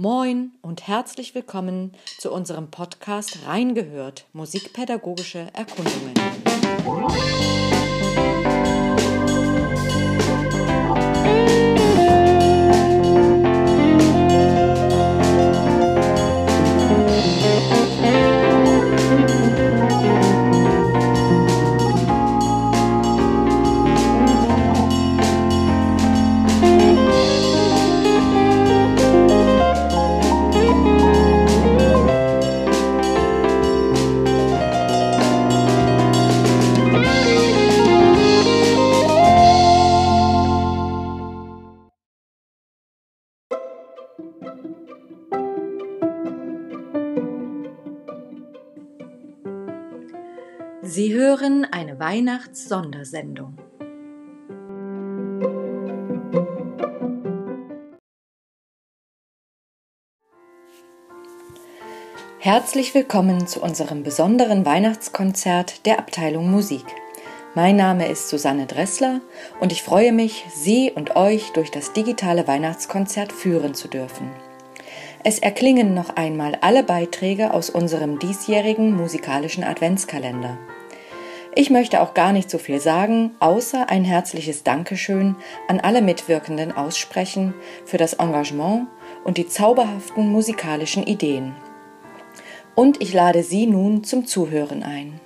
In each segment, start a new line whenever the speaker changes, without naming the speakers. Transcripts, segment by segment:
Moin und herzlich willkommen zu unserem Podcast Reingehört Musikpädagogische Erkundungen. Weihnachts-Sondersendung. Herzlich willkommen zu unserem besonderen Weihnachtskonzert der Abteilung Musik. Mein Name ist Susanne Dressler und ich freue mich, Sie und euch durch das digitale Weihnachtskonzert führen zu dürfen. Es erklingen noch einmal alle Beiträge aus unserem diesjährigen musikalischen Adventskalender. Ich möchte auch gar nicht so viel sagen, außer ein herzliches Dankeschön an alle Mitwirkenden aussprechen für das Engagement und die zauberhaften musikalischen Ideen. Und ich lade Sie nun zum Zuhören ein.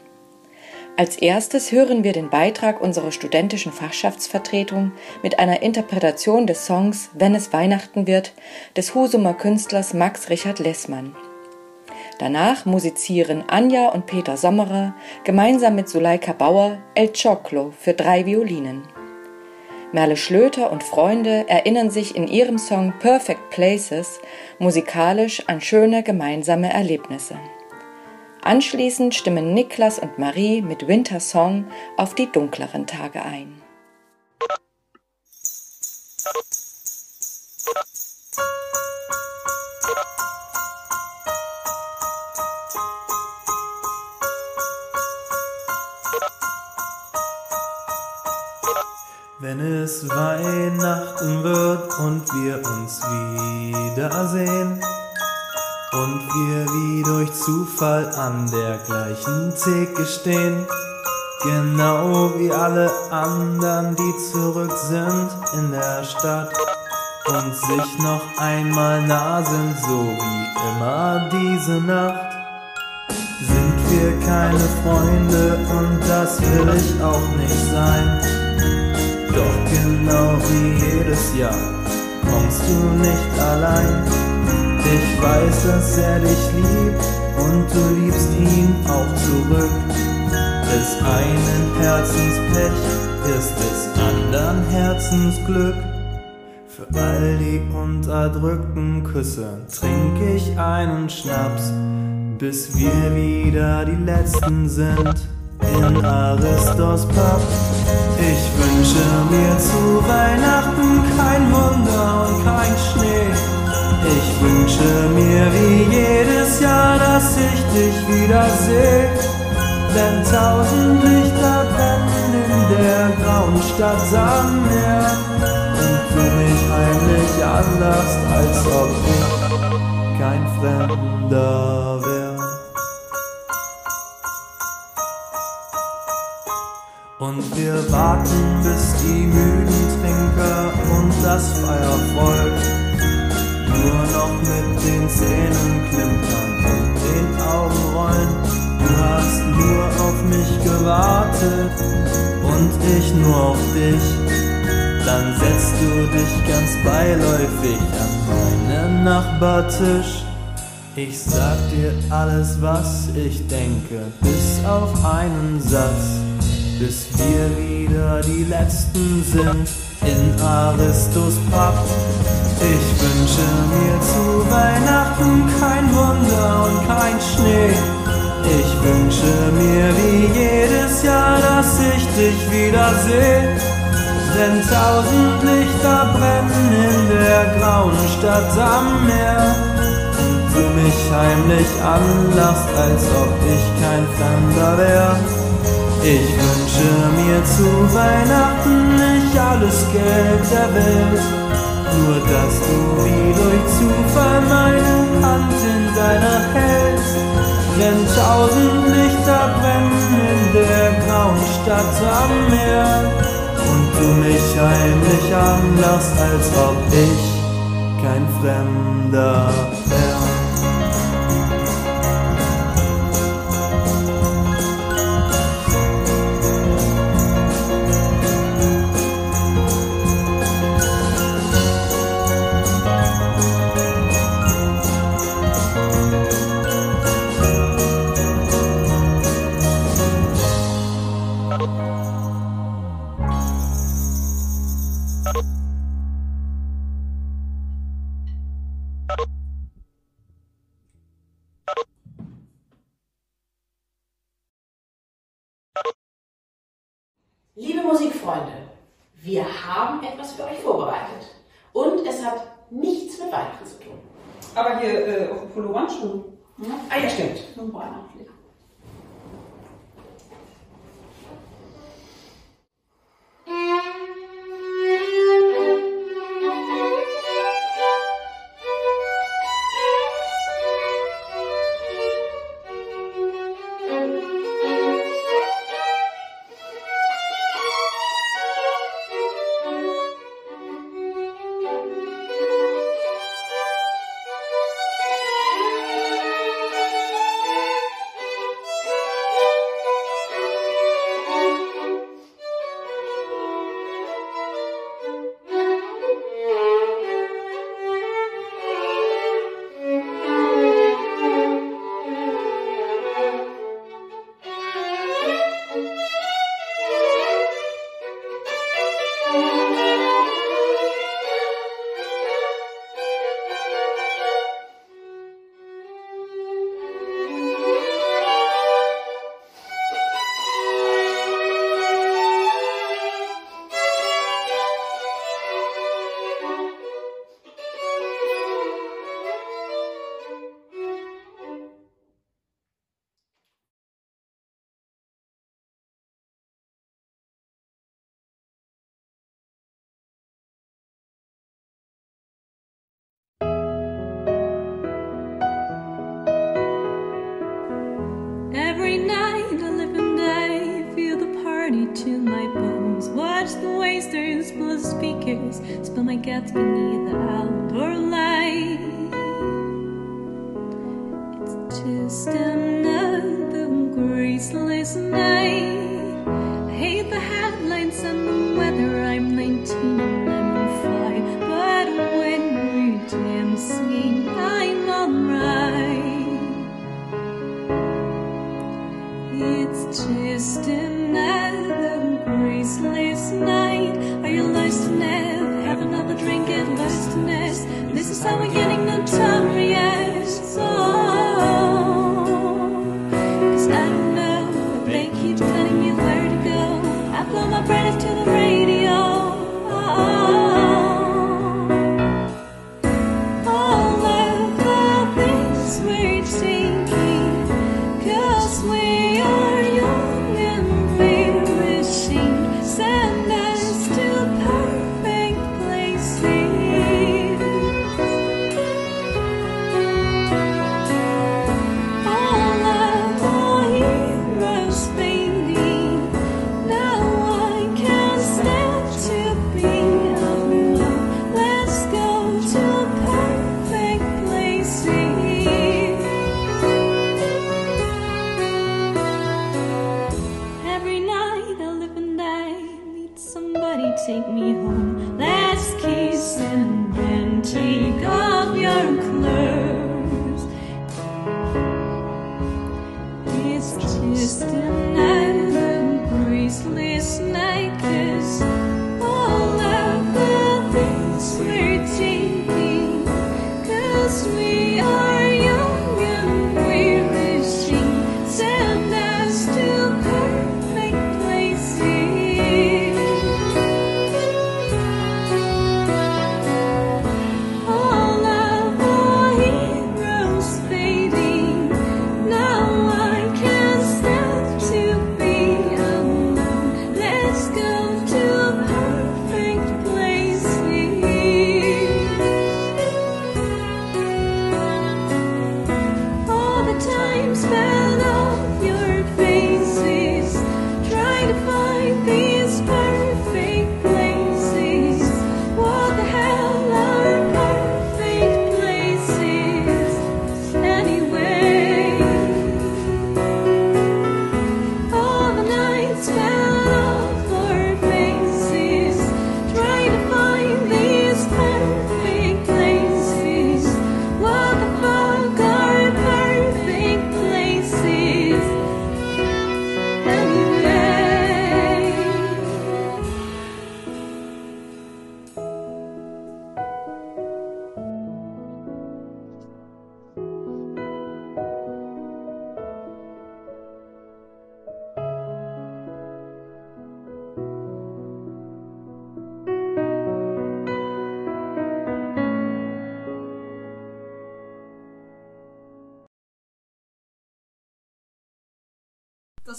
Als erstes hören wir den Beitrag unserer studentischen Fachschaftsvertretung mit einer Interpretation des Songs Wenn es Weihnachten wird des Husumer Künstlers Max Richard Lessmann. Danach musizieren Anja und Peter Sommerer gemeinsam mit Suleika Bauer El Choclo für drei Violinen. Merle Schlöter und Freunde erinnern sich in ihrem Song Perfect Places musikalisch an schöne gemeinsame Erlebnisse. Anschließend stimmen Niklas und Marie mit Winter Song auf die dunkleren Tage ein.
Wenn es Weihnachten wird und wir uns wiedersehen und wir wie durch Zufall an der gleichen Theke stehen, genau wie alle anderen, die zurück sind in der Stadt und sich noch einmal nah sind, so wie immer diese Nacht. Sind wir keine Freunde und das will ich auch nicht sein genau wie jedes Jahr kommst du nicht allein. Ich weiß, dass er dich liebt und du liebst ihn auch zurück. Des einen Herzenspech ist des anderen Herzensglück. Für all die unterdrückten Küsse trink ich einen Schnaps, bis wir wieder die Letzten sind in Aristos Pub. Ich wünsche mir zu Weihnachten kein Wunder und kein Schnee. Ich wünsche mir wie jedes Jahr, dass ich dich wiedersehe. Denn tausend Lichter brennen in der grauen Stadt Sammer. Und du mich heimlich anlachst, als ob ich kein Fremder wäre. Und wir warten, bis die müden Trinker und das Feuer folgt. Nur noch mit den Zähnen klimpern und den Augen rollen. Du hast nur auf mich gewartet und ich nur auf dich. Dann setzt du dich ganz beiläufig an meinen Nachbartisch. Ich sag dir alles, was ich denke, bis auf einen Satz bis wir wieder die Letzten sind in Aristos Pub. Ich wünsche mir zu Weihnachten kein Wunder und kein Schnee. Ich wünsche mir wie jedes Jahr, dass ich dich wiedersehe. Denn tausend Lichter brennen in der grauen Stadt am Meer. Und du mich heimlich anlachst, als ob ich kein Fremder wär. Ich wünsche mir zu Weihnachten nicht alles Geld der Welt, nur dass du wie durch Zufall meine Hand in deiner hältst. Wenn tausend Lichter brennen in der grauen Stadt am Meer und du mich heimlich anlachst, als ob ich kein Fremder
wäre.
Aber hier äh, auf dem Pullover schon.
Hm? Ah ja, stimmt.
So.
Every It's just another graceless night. Are you lost in? Have another drink and lost in this. Is how we're getting notorious.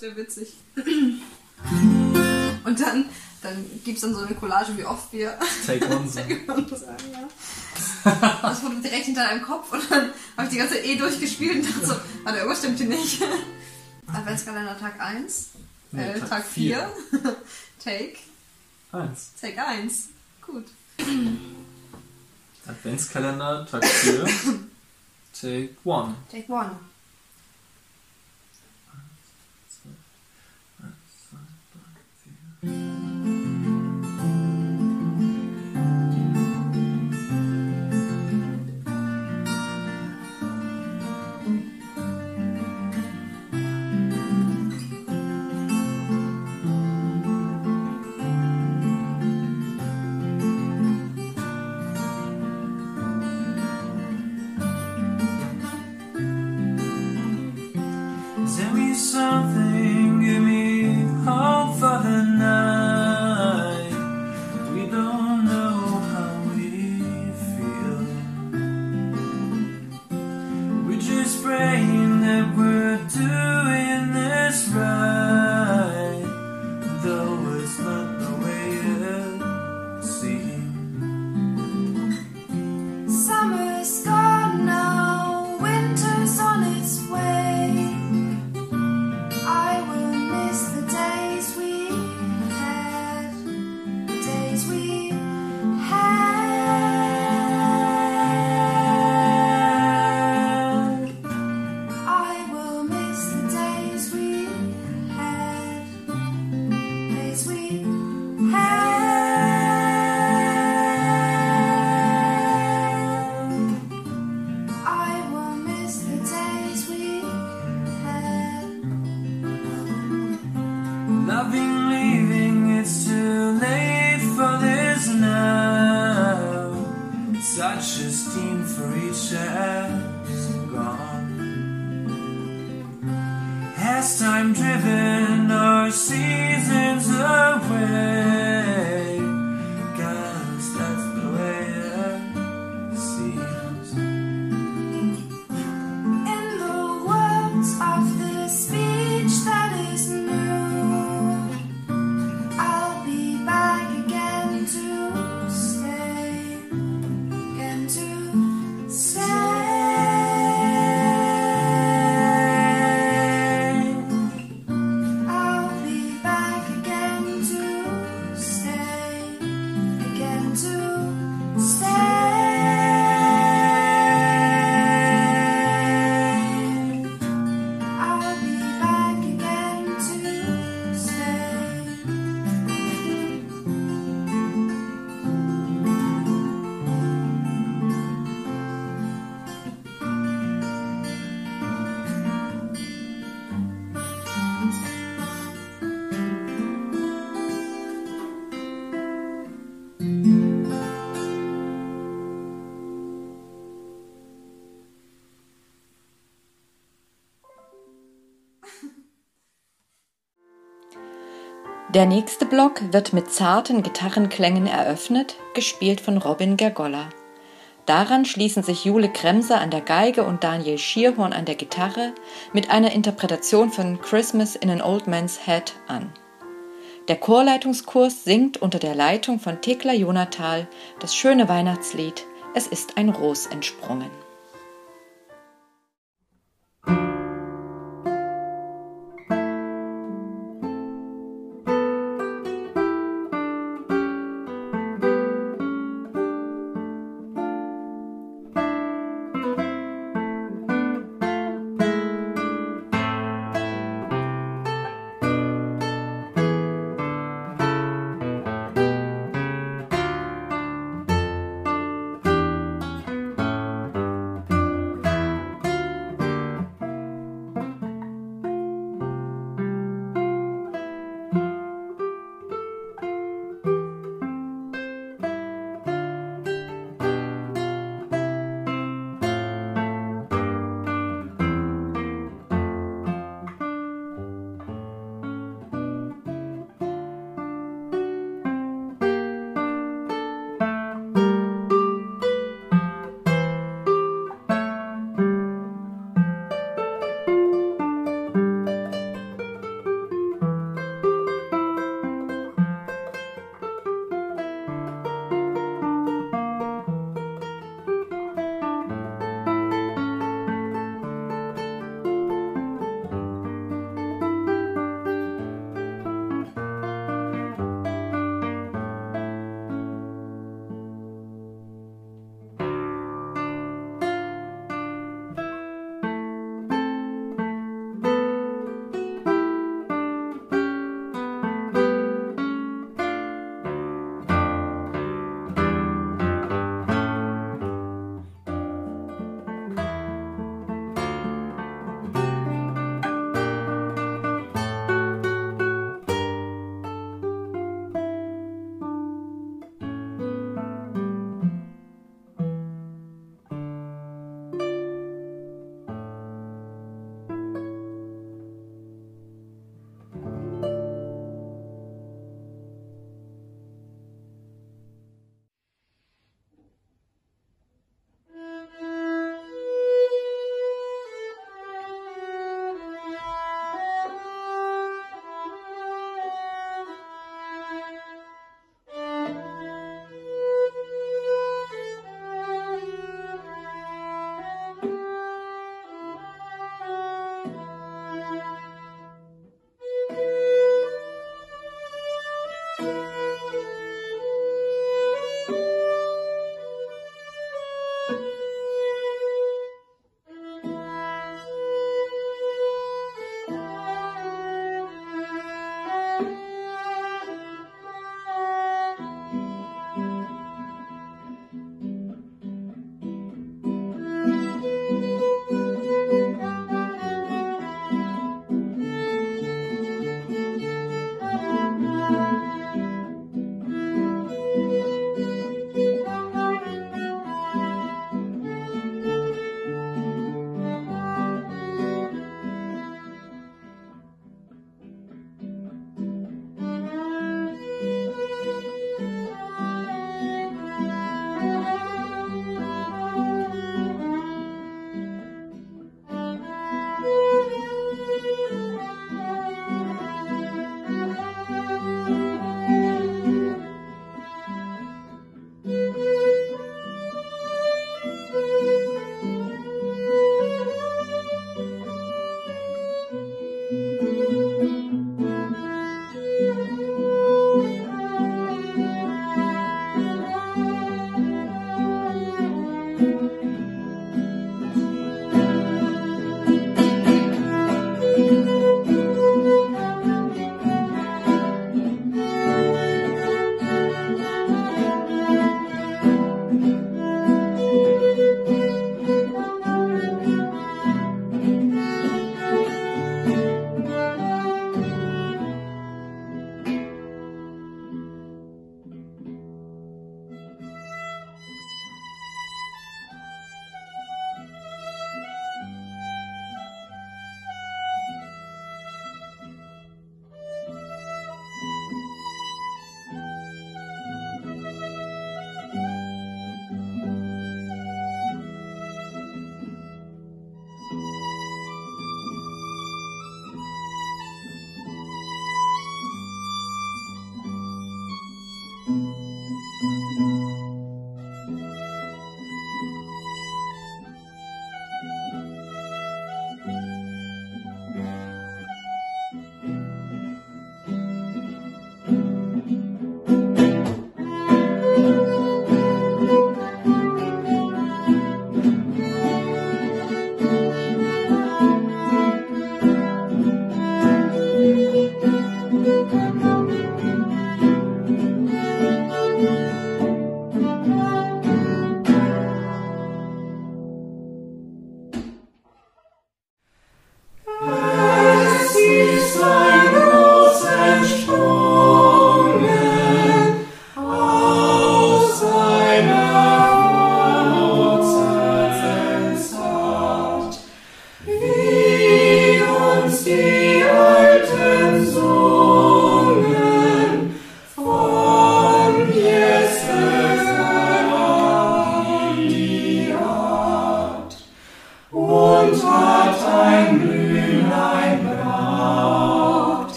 Das wäre witzig. Und dann, dann gibt es dann so eine Collage, wie oft wir
Take one sagen.
sagen, ja. Das wurde direkt hinter deinem Kopf und dann habe ich die ganze E durchgespielt und dachte so, warte, irgendwas stimmt hier nicht. Adventskalender Tag 1,
Nee,
äh,
Tag
Tag 4, Take,
Eins.
Take 1. Gut.
Adventskalender, Tag 4. Take one.
Take 1.
Mm-hmm.
Der nächste Block wird mit zarten Gitarrenklängen eröffnet, gespielt von Robin Gergolla. Daran schließen sich Jule Kremser an der Geige und Daniel Schierhorn an der Gitarre mit einer Interpretation von Christmas in an Old Man's Head an. Der Chorleitungskurs singt unter der Leitung von Thekla Jonathal das schöne Weihnachtslied Es ist ein Ros entsprungen.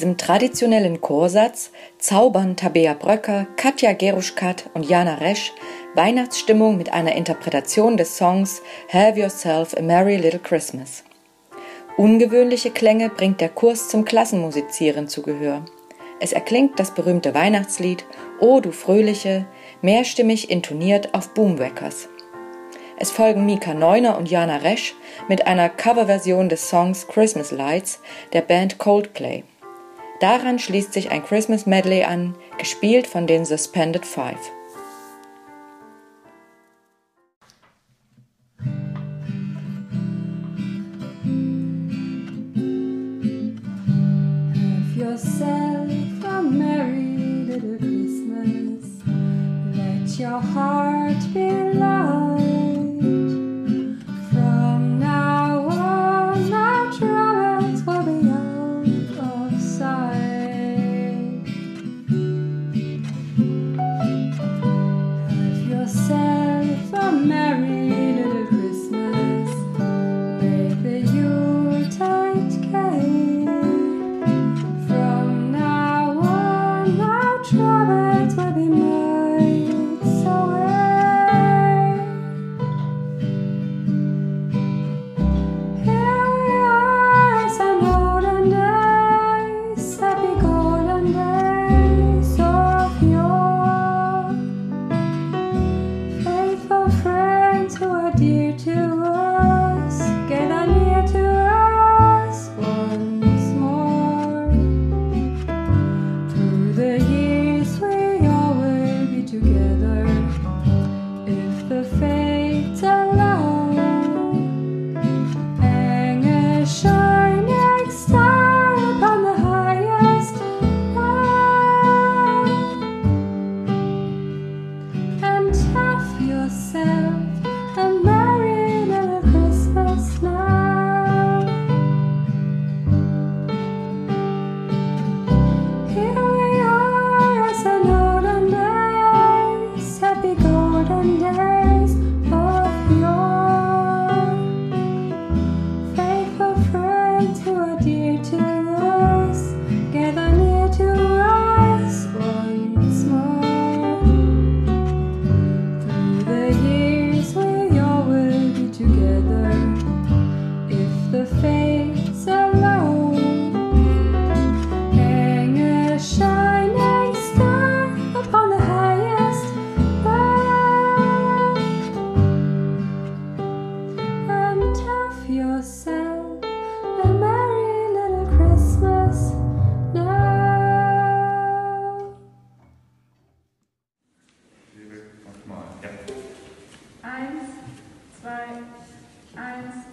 diesem traditionellen Chorsatz zaubern Tabea Bröcker, Katja Geruschkat und Jana Resch Weihnachtsstimmung mit einer Interpretation des Songs Have Yourself a Merry Little Christmas. Ungewöhnliche Klänge bringt der Kurs zum Klassenmusizieren zu Gehör. Es erklingt das berühmte Weihnachtslied O du Fröhliche, mehrstimmig intoniert auf Boomwackers. Es folgen Mika Neuner und Jana Resch mit einer Coverversion des Songs Christmas Lights der Band Coldplay. Daran schließt sich ein Christmas Medley an, gespielt von den Suspended Five.
your heart be
loved.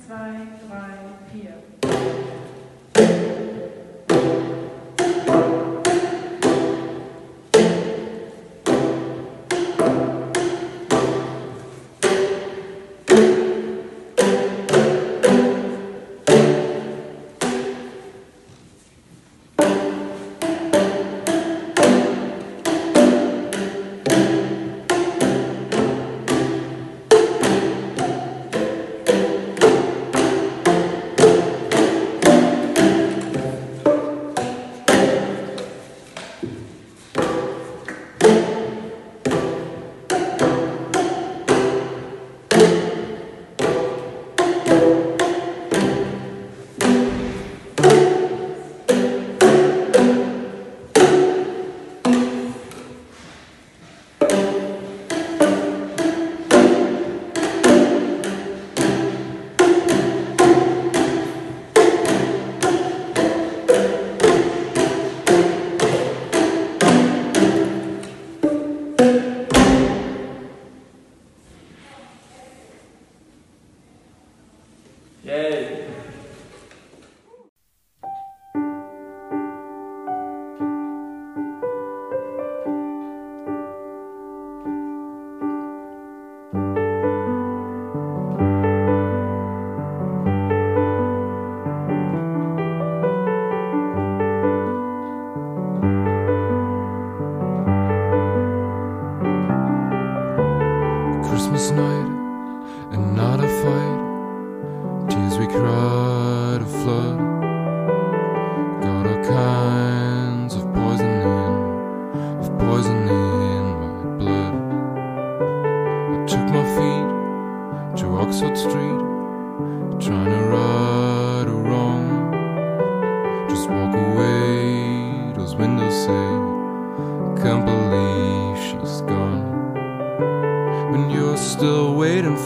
zwei, drei, vier.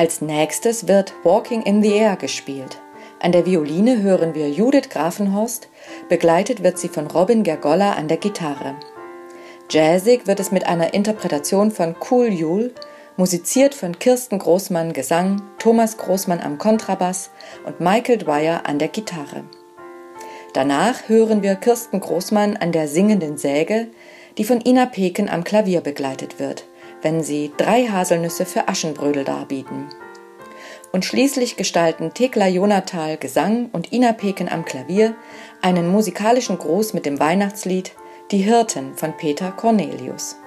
Als nächstes wird Walking in the Air gespielt. An der Violine hören wir Judith Grafenhorst, begleitet wird sie von Robin Gergolla an der Gitarre. Jazzig wird es mit einer Interpretation von Cool Jule, musiziert von Kirsten Großmann Gesang, Thomas Großmann am Kontrabass und Michael Dwyer an der Gitarre. Danach hören wir Kirsten Großmann an der singenden Säge, die von Ina Peken am Klavier begleitet wird, wenn sie drei Haselnüsse für Aschenbrödel darbieten. Und schließlich gestalten Thekla Jonathal Gesang und Ina Peken am Klavier einen musikalischen Gruß mit dem Weihnachtslied Die Hirten von Peter Cornelius.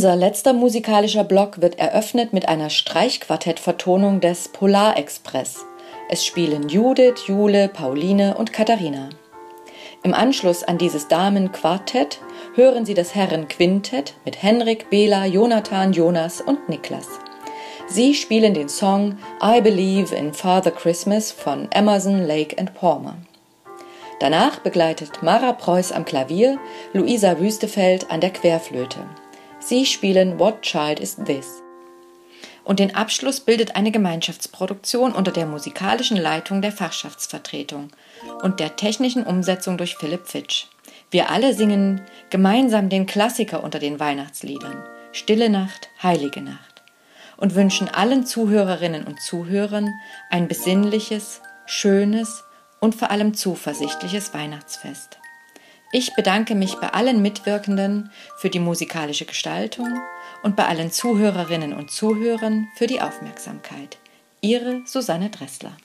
Unser letzter musikalischer Block wird eröffnet mit einer Streichquartettvertonung des Polarexpress. Es spielen Judith, Jule, Pauline und Katharina. Im Anschluss an dieses Damenquartett hören Sie das Herrenquintett mit Henrik, Bela, Jonathan, Jonas und Niklas. Sie spielen den Song I Believe in Father Christmas von Emerson, Lake and Palmer. Danach begleitet Mara Preuß am Klavier, Luisa Wüstefeld an der Querflöte. Sie spielen What Child Is This? Und den Abschluss bildet eine Gemeinschaftsproduktion unter der musikalischen Leitung der Fachschaftsvertretung und der technischen Umsetzung durch Philipp Fitsch. Wir alle singen gemeinsam den Klassiker unter den Weihnachtsliedern Stille Nacht, Heilige Nacht und wünschen allen Zuhörerinnen und Zuhörern ein besinnliches, schönes und vor allem zuversichtliches Weihnachtsfest. Ich bedanke mich bei allen Mitwirkenden für die musikalische Gestaltung und bei allen Zuhörerinnen und Zuhörern für die Aufmerksamkeit. Ihre Susanne Dressler.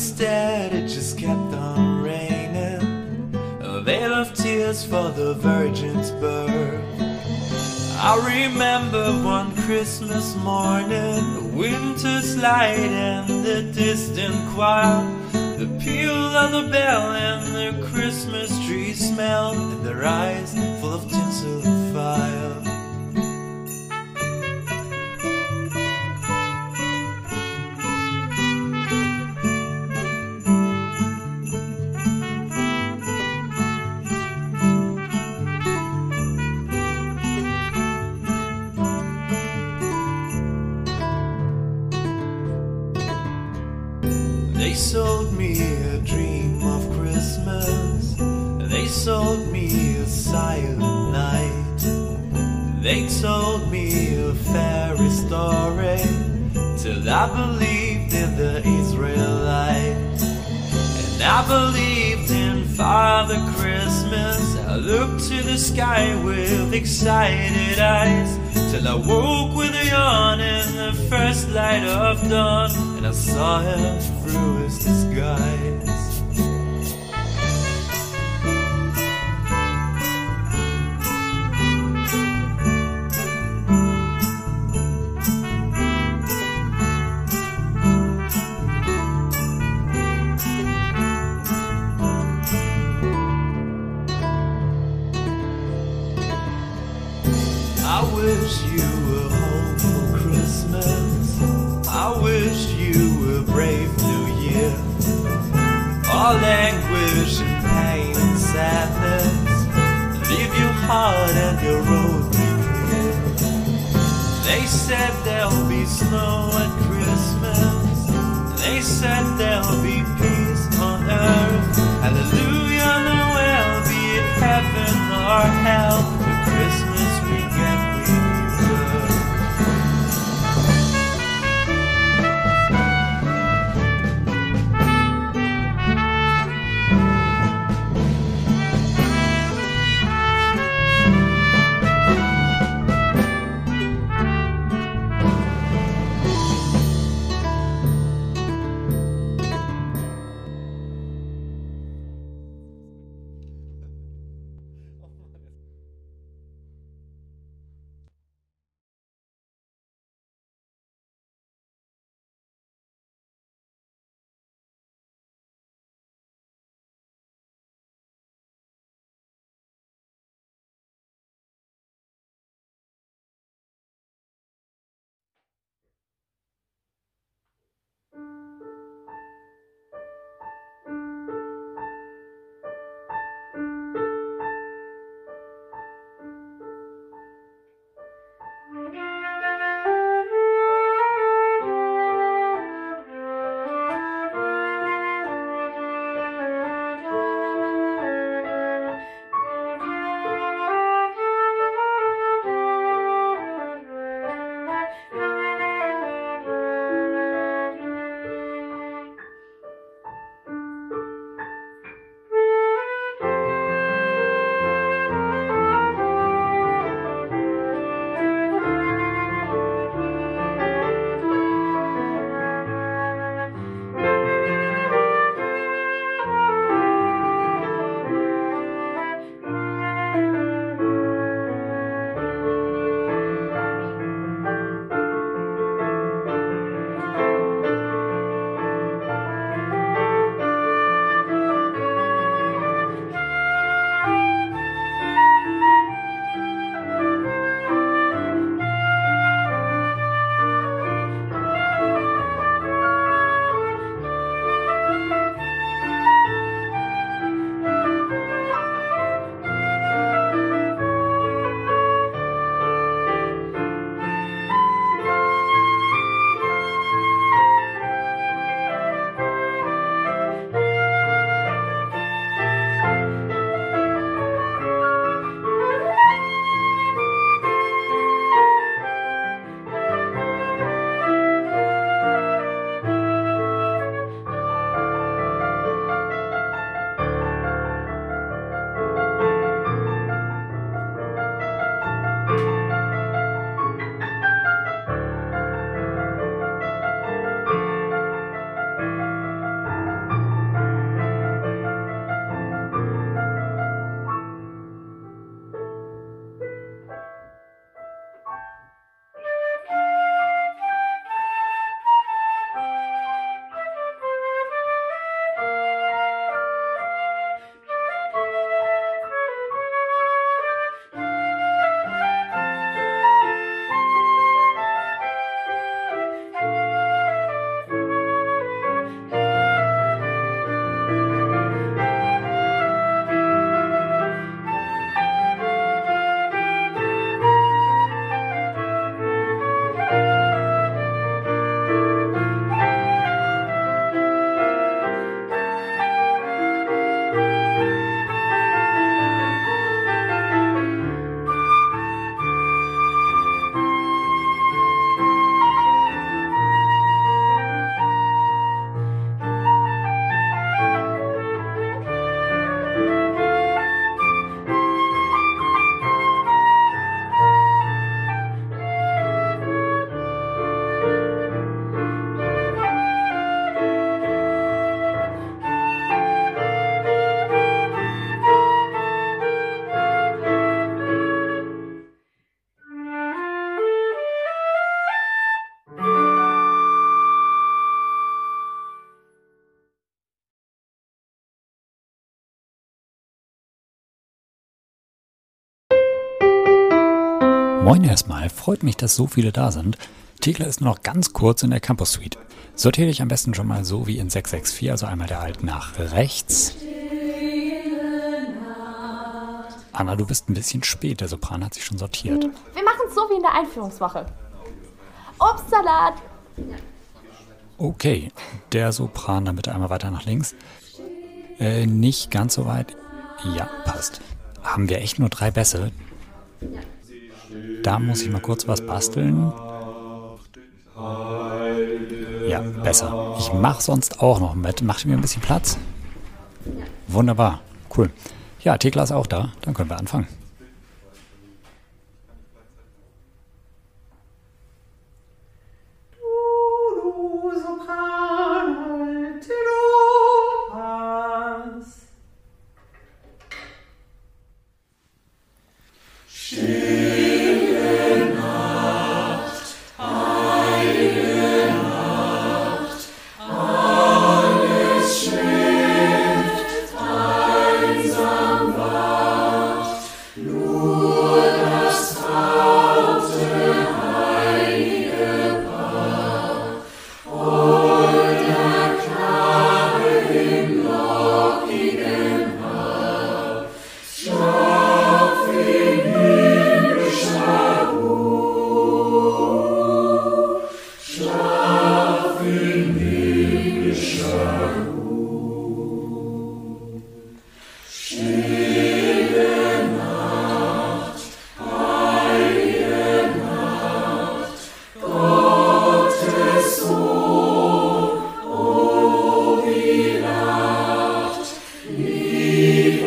instead. believed in the Israelites, and I believed in Father Christmas. I looked to the sky with excited eyes till I woke with a yawn in the first light of dawn, and I saw him through his disguise.
Moin erstmal, freut mich, dass so viele da sind. Tegler ist nur noch ganz kurz in der Campus Suite. Sortiere dich am besten schon mal so wie in 664, also einmal der Alt nach rechts. Anna, du bist ein bisschen spät, der Sopran hat sich schon sortiert.
Wir machen es so wie in der Einführungswoche. Obstsalat.
Okay, der Sopran dann bitte einmal weiter nach links. Äh, nicht ganz so weit. Ja, passt. Haben wir echt nur drei Bässe? Da muss ich mal kurz was basteln. Ja, besser. Ich mache sonst auch noch mit. Macht mir ein bisschen Platz? Wunderbar. Cool. Ja, Thekla ist auch da. Dann können wir anfangen.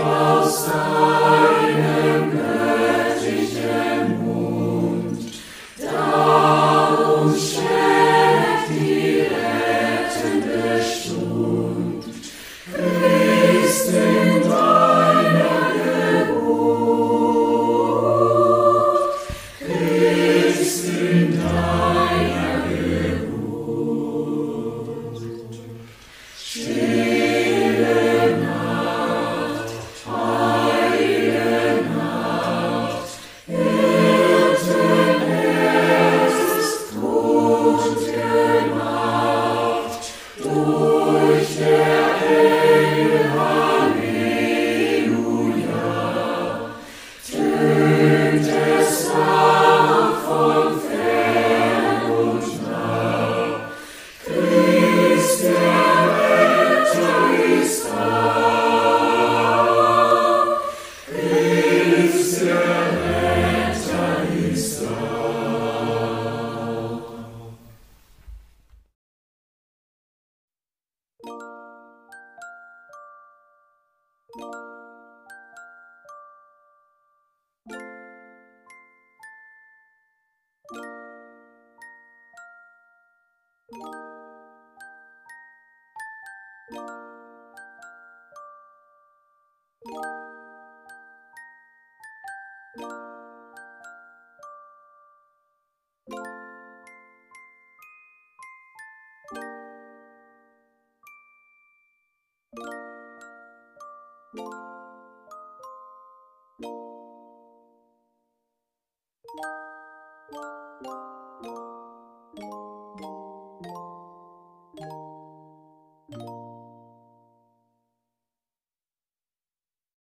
Christ.